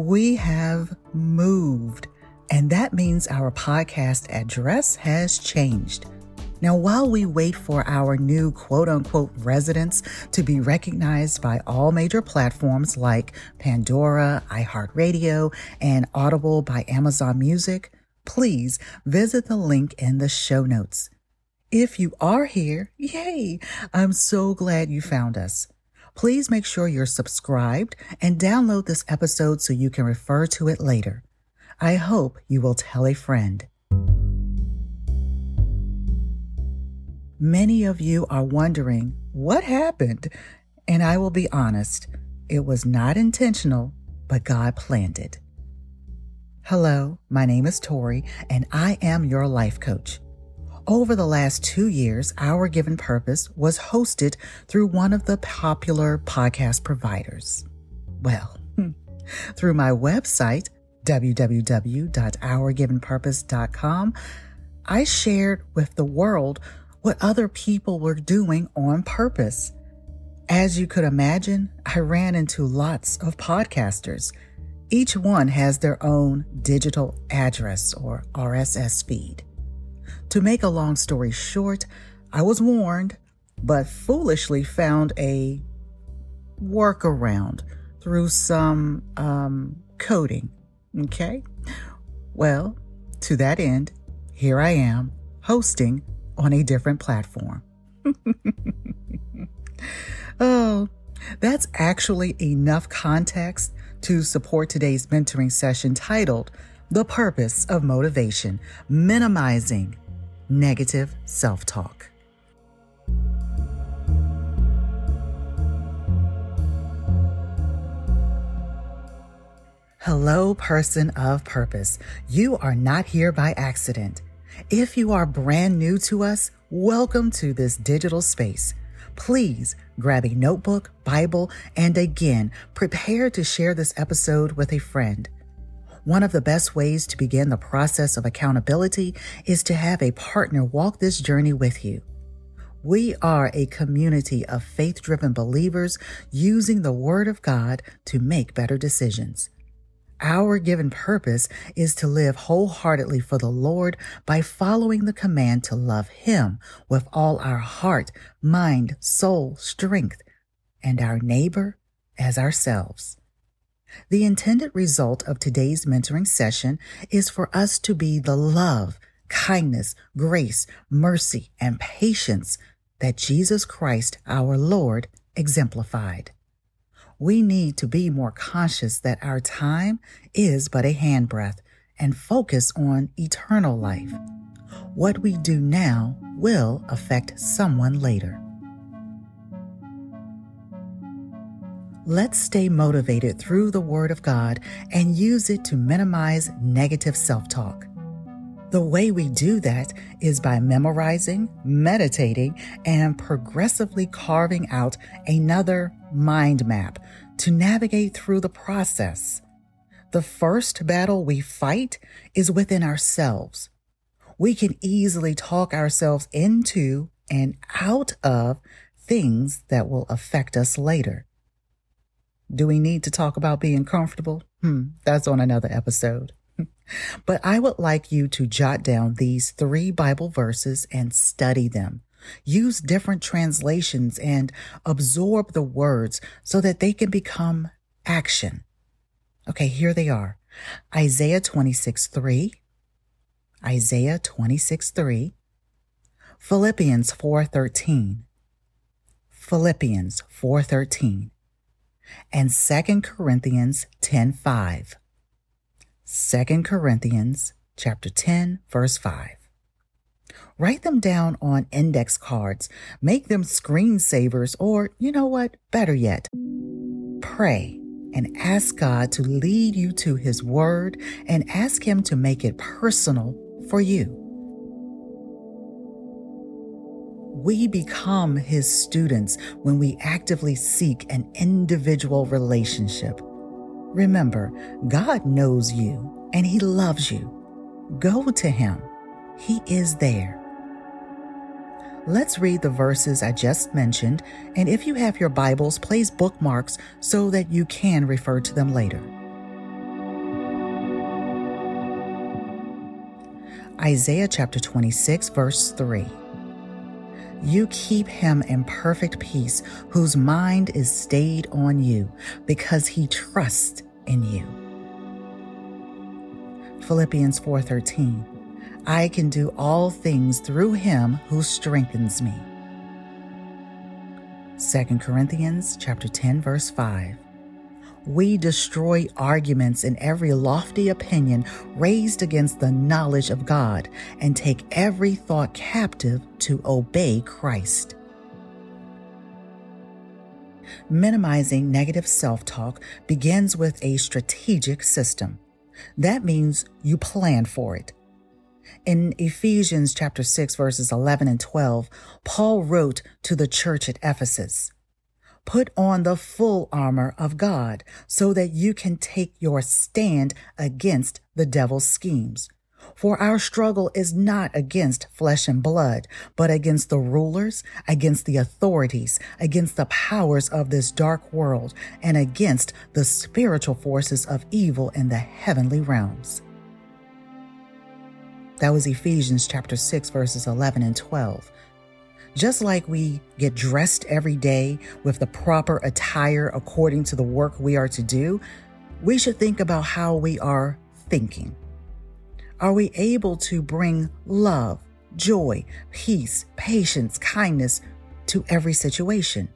we have moved, and that means our podcast address has changed. Now, while we wait for our new quote unquote residence to be recognized by all major platforms like Pandora, iHeartRadio, and Audible by Amazon Music, please visit the link in the show notes. If you are here, yay! I'm so glad you found us. Please make sure you're subscribed and download this episode so you can refer to it later. I hope you will tell a friend. Many of you are wondering what happened, and I will be honest, it was not intentional, but God planned it. Hello, my name is Tori, and I am your life coach. Over the last two years, Our Given Purpose was hosted through one of the popular podcast providers. Well, hmm, through my website, www.ourgivenpurpose.com, I shared with the world what other people were doing on purpose. As you could imagine, I ran into lots of podcasters. Each one has their own digital address or RSS feed. To make a long story short, I was warned, but foolishly found a workaround through some um, coding. Okay? Well, to that end, here I am hosting on a different platform. oh, that's actually enough context to support today's mentoring session titled The Purpose of Motivation Minimizing Negative Self Talk. Hello, person of purpose. You are not here by accident. If you are brand new to us, welcome to this digital space. Please grab a notebook, Bible, and again, prepare to share this episode with a friend. One of the best ways to begin the process of accountability is to have a partner walk this journey with you. We are a community of faith driven believers using the Word of God to make better decisions. Our given purpose is to live wholeheartedly for the Lord by following the command to love Him with all our heart, mind, soul, strength, and our neighbor as ourselves. The intended result of today's mentoring session is for us to be the love, kindness, grace, mercy, and patience that Jesus Christ, our Lord, exemplified we need to be more conscious that our time is but a handbreadth and focus on eternal life. What we do now will affect someone later. Let's stay motivated through the Word of God and use it to minimize negative self talk. The way we do that is by memorizing, meditating, and progressively carving out another mind map to navigate through the process. The first battle we fight is within ourselves. We can easily talk ourselves into and out of things that will affect us later. Do we need to talk about being comfortable? Hmm, that's on another episode. but I would like you to jot down these three Bible verses and study them. Use different translations and absorb the words so that they can become action. Okay, here they are. Isaiah 26 3, Isaiah 26 3, Philippians 4 13, Philippians 4 13, and 2 Corinthians 10 5. 2 Corinthians chapter 10 verse 5. Write them down on index cards, make them screensavers, or you know what? Better yet, pray and ask God to lead you to His Word and ask Him to make it personal for you. We become his students when we actively seek an individual relationship. Remember, God knows you and he loves you. Go to him. He is there. Let's read the verses I just mentioned, and if you have your Bibles, place bookmarks so that you can refer to them later. Isaiah chapter 26, verse 3. You keep him in perfect peace, whose mind is stayed on you, because he trusts in you. Philippians 4:13. I can do all things through him who strengthens me. 2 Corinthians chapter 10 verse 5 we destroy arguments and every lofty opinion raised against the knowledge of God and take every thought captive to obey Christ. Minimizing negative self talk begins with a strategic system. That means you plan for it. In Ephesians chapter 6 verses 11 and 12, Paul wrote to the church at Ephesus, Put on the full armor of God so that you can take your stand against the devil's schemes. For our struggle is not against flesh and blood, but against the rulers, against the authorities, against the powers of this dark world, and against the spiritual forces of evil in the heavenly realms. That was Ephesians chapter 6 verses 11 and 12. Just like we get dressed every day with the proper attire according to the work we are to do, we should think about how we are thinking. Are we able to bring love, joy, peace, patience, kindness to every situation?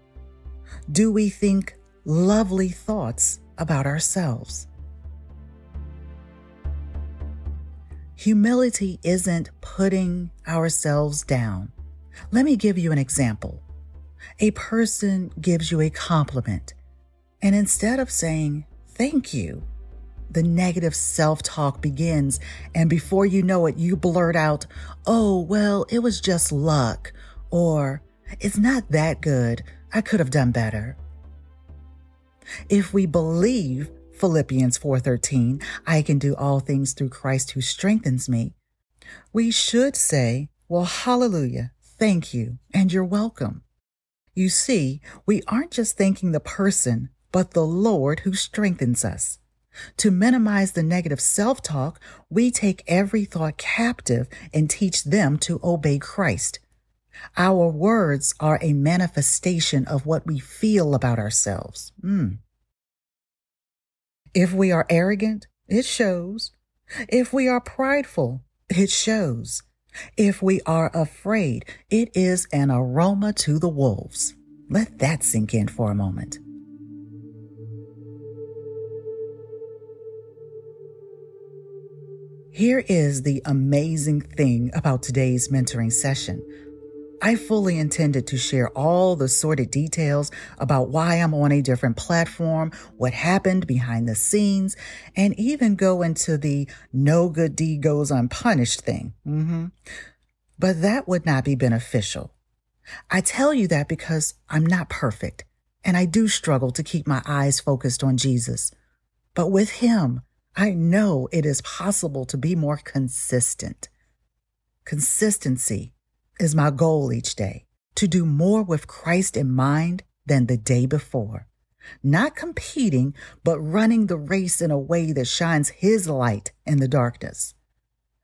Do we think lovely thoughts about ourselves? Humility isn't putting ourselves down. Let me give you an example. A person gives you a compliment, and instead of saying, Thank you, the negative self talk begins, and before you know it, you blurt out, Oh, well, it was just luck, or It's not that good. I could have done better. If we believe Philippians 4:13, I can do all things through Christ who strengthens me, we should say, well, hallelujah. Thank you, and you're welcome. You see, we aren't just thanking the person, but the Lord who strengthens us. To minimize the negative self talk, we take every thought captive and teach them to obey Christ. Our words are a manifestation of what we feel about ourselves. Mm. If we are arrogant, it shows. If we are prideful, it shows. If we are afraid, it is an aroma to the wolves. Let that sink in for a moment. Here is the amazing thing about today's mentoring session. I fully intended to share all the sordid details about why I'm on a different platform, what happened behind the scenes, and even go into the no good deed goes unpunished thing. Mm-hmm. But that would not be beneficial. I tell you that because I'm not perfect and I do struggle to keep my eyes focused on Jesus. But with him, I know it is possible to be more consistent. Consistency is my goal each day to do more with Christ in mind than the day before. Not competing, but running the race in a way that shines His light in the darkness.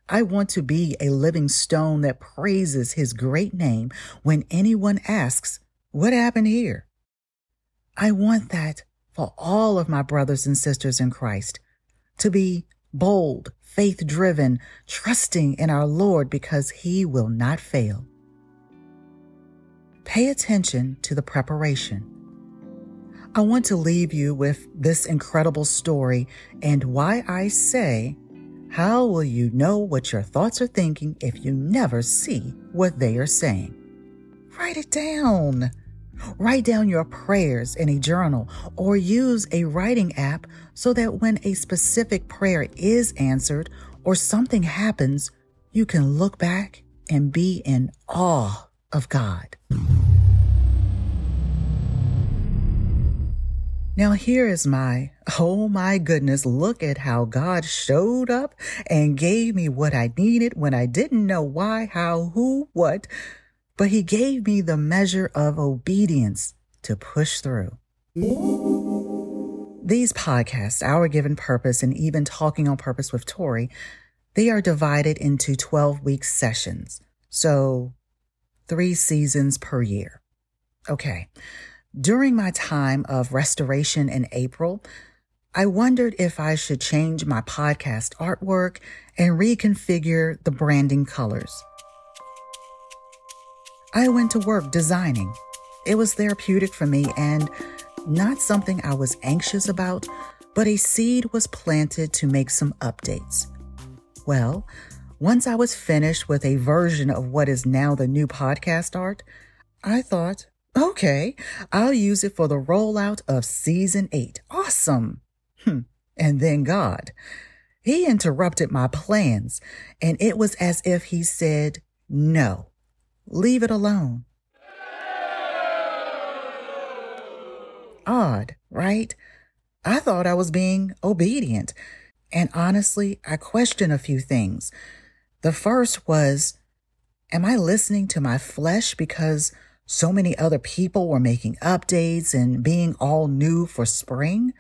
I want to be a living stone that praises His great name when anyone asks, What happened here? I want that for all of my brothers and sisters in Christ to be bold, faith driven, trusting in our Lord because He will not fail. Pay attention to the preparation. I want to leave you with this incredible story and why I say, How will you know what your thoughts are thinking if you never see what they are saying? Write it down. Write down your prayers in a journal or use a writing app so that when a specific prayer is answered or something happens, you can look back and be in awe of God. Now, here is my, oh my goodness, look at how God showed up and gave me what I needed when I didn't know why, how, who, what but he gave me the measure of obedience to push through. These podcasts, Our Given Purpose and even Talking on Purpose with Tori, They are divided into 12 week sessions, so three seasons per year. Okay. During my time of restoration in April, I wondered if I should change my podcast artwork and reconfigure the branding colors. I went to work designing. It was therapeutic for me and not something I was anxious about, but a seed was planted to make some updates. Well, once I was finished with a version of what is now the new podcast art, I thought, okay, I'll use it for the rollout of season eight. Awesome. Hmm. And then God, he interrupted my plans, and it was as if he said, no, leave it alone. Odd, right? I thought I was being obedient. And honestly, I questioned a few things. The first was, am I listening to my flesh because so many other people were making updates and being all new for spring?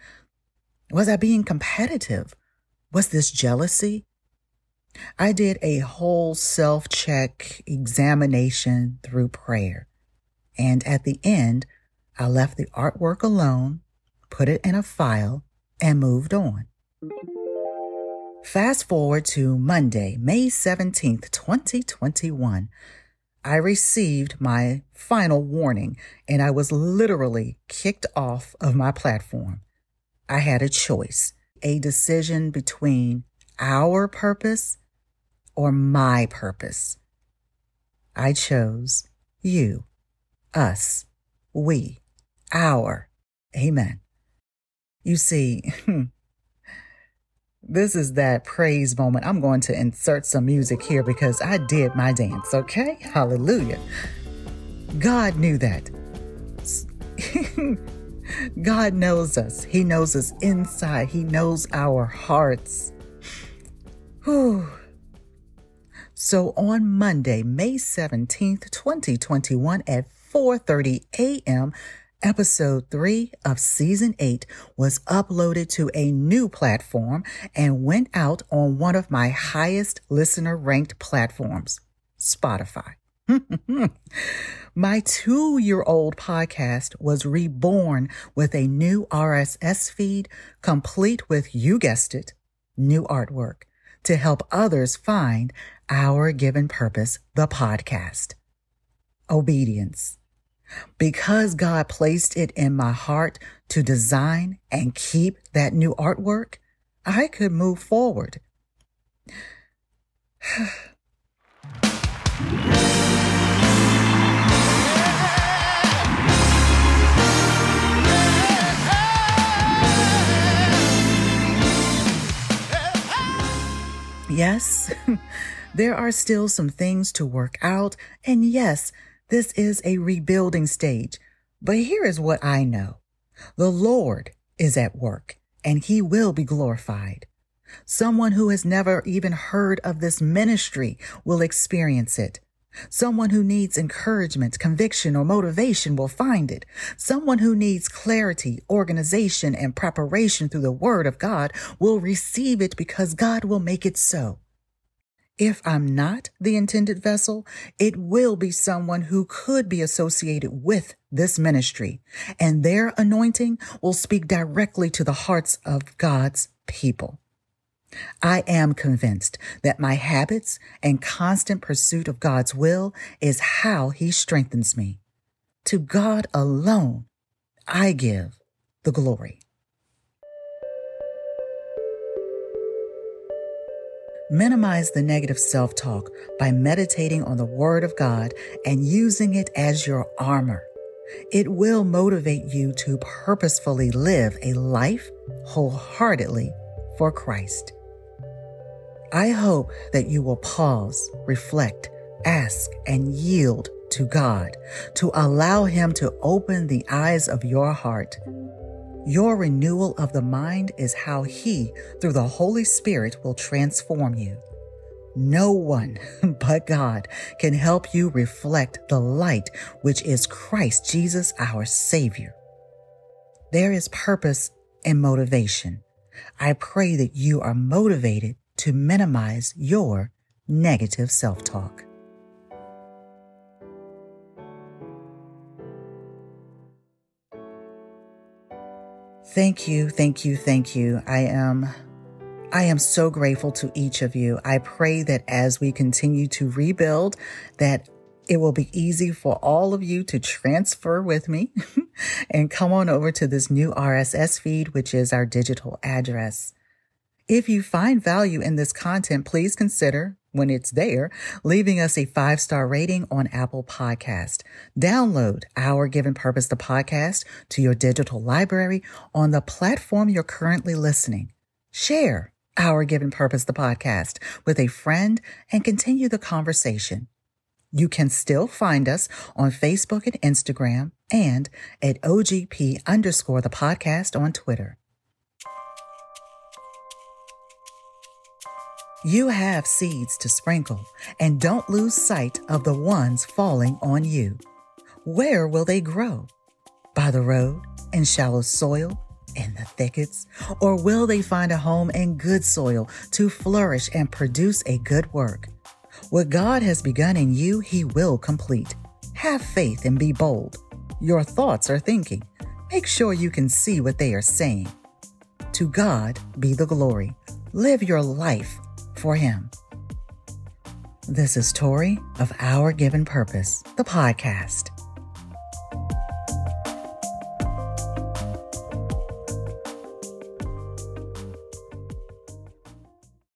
Was I being competitive? Was this jealousy? I did a whole self check examination through prayer. And at the end, I left the artwork alone, put it in a file, and moved on. Fast forward to Monday, May 17th, 2021. I received my final warning and I was literally kicked off of my platform. I had a choice, a decision between our purpose or my purpose. I chose you, us, we, our. Amen. You see, this is that praise moment. I'm going to insert some music here because I did my dance, okay? Hallelujah. God knew that. God knows us. He knows us inside. He knows our hearts. Whew. So on Monday, May 17th, 2021 at 4:30 a.m., episode 3 of season 8 was uploaded to a new platform and went out on one of my highest listener ranked platforms, Spotify. My two year old podcast was reborn with a new RSS feed, complete with, you guessed it, new artwork to help others find our given purpose, the podcast. Obedience. Because God placed it in my heart to design and keep that new artwork, I could move forward. Yes, there are still some things to work out. And yes, this is a rebuilding stage. But here is what I know. The Lord is at work and he will be glorified. Someone who has never even heard of this ministry will experience it. Someone who needs encouragement, conviction, or motivation will find it. Someone who needs clarity, organization, and preparation through the Word of God will receive it because God will make it so. If I'm not the intended vessel, it will be someone who could be associated with this ministry, and their anointing will speak directly to the hearts of God's people. I am convinced that my habits and constant pursuit of God's will is how He strengthens me. To God alone, I give the glory. Minimize the negative self talk by meditating on the Word of God and using it as your armor. It will motivate you to purposefully live a life wholeheartedly for Christ. I hope that you will pause, reflect, ask, and yield to God to allow Him to open the eyes of your heart. Your renewal of the mind is how He, through the Holy Spirit, will transform you. No one but God can help you reflect the light which is Christ Jesus, our Savior. There is purpose and motivation. I pray that you are motivated to minimize your negative self talk. Thank you, thank you, thank you. I am I am so grateful to each of you. I pray that as we continue to rebuild that it will be easy for all of you to transfer with me and come on over to this new RSS feed, which is our digital address. If you find value in this content, please consider when it's there, leaving us a five star rating on Apple Podcast. Download Our Given Purpose, the podcast to your digital library on the platform you're currently listening. Share Our Given Purpose, the podcast with a friend and continue the conversation. You can still find us on Facebook and Instagram and at OGP underscore the podcast on Twitter. You have seeds to sprinkle, and don't lose sight of the ones falling on you. Where will they grow? By the road, in shallow soil, in the thickets? Or will they find a home in good soil to flourish and produce a good work? What God has begun in you, He will complete. Have faith and be bold. Your thoughts are thinking. Make sure you can see what they are saying. To God be the glory. Live your life for Him. This is Tori of Our Given Purpose, the podcast.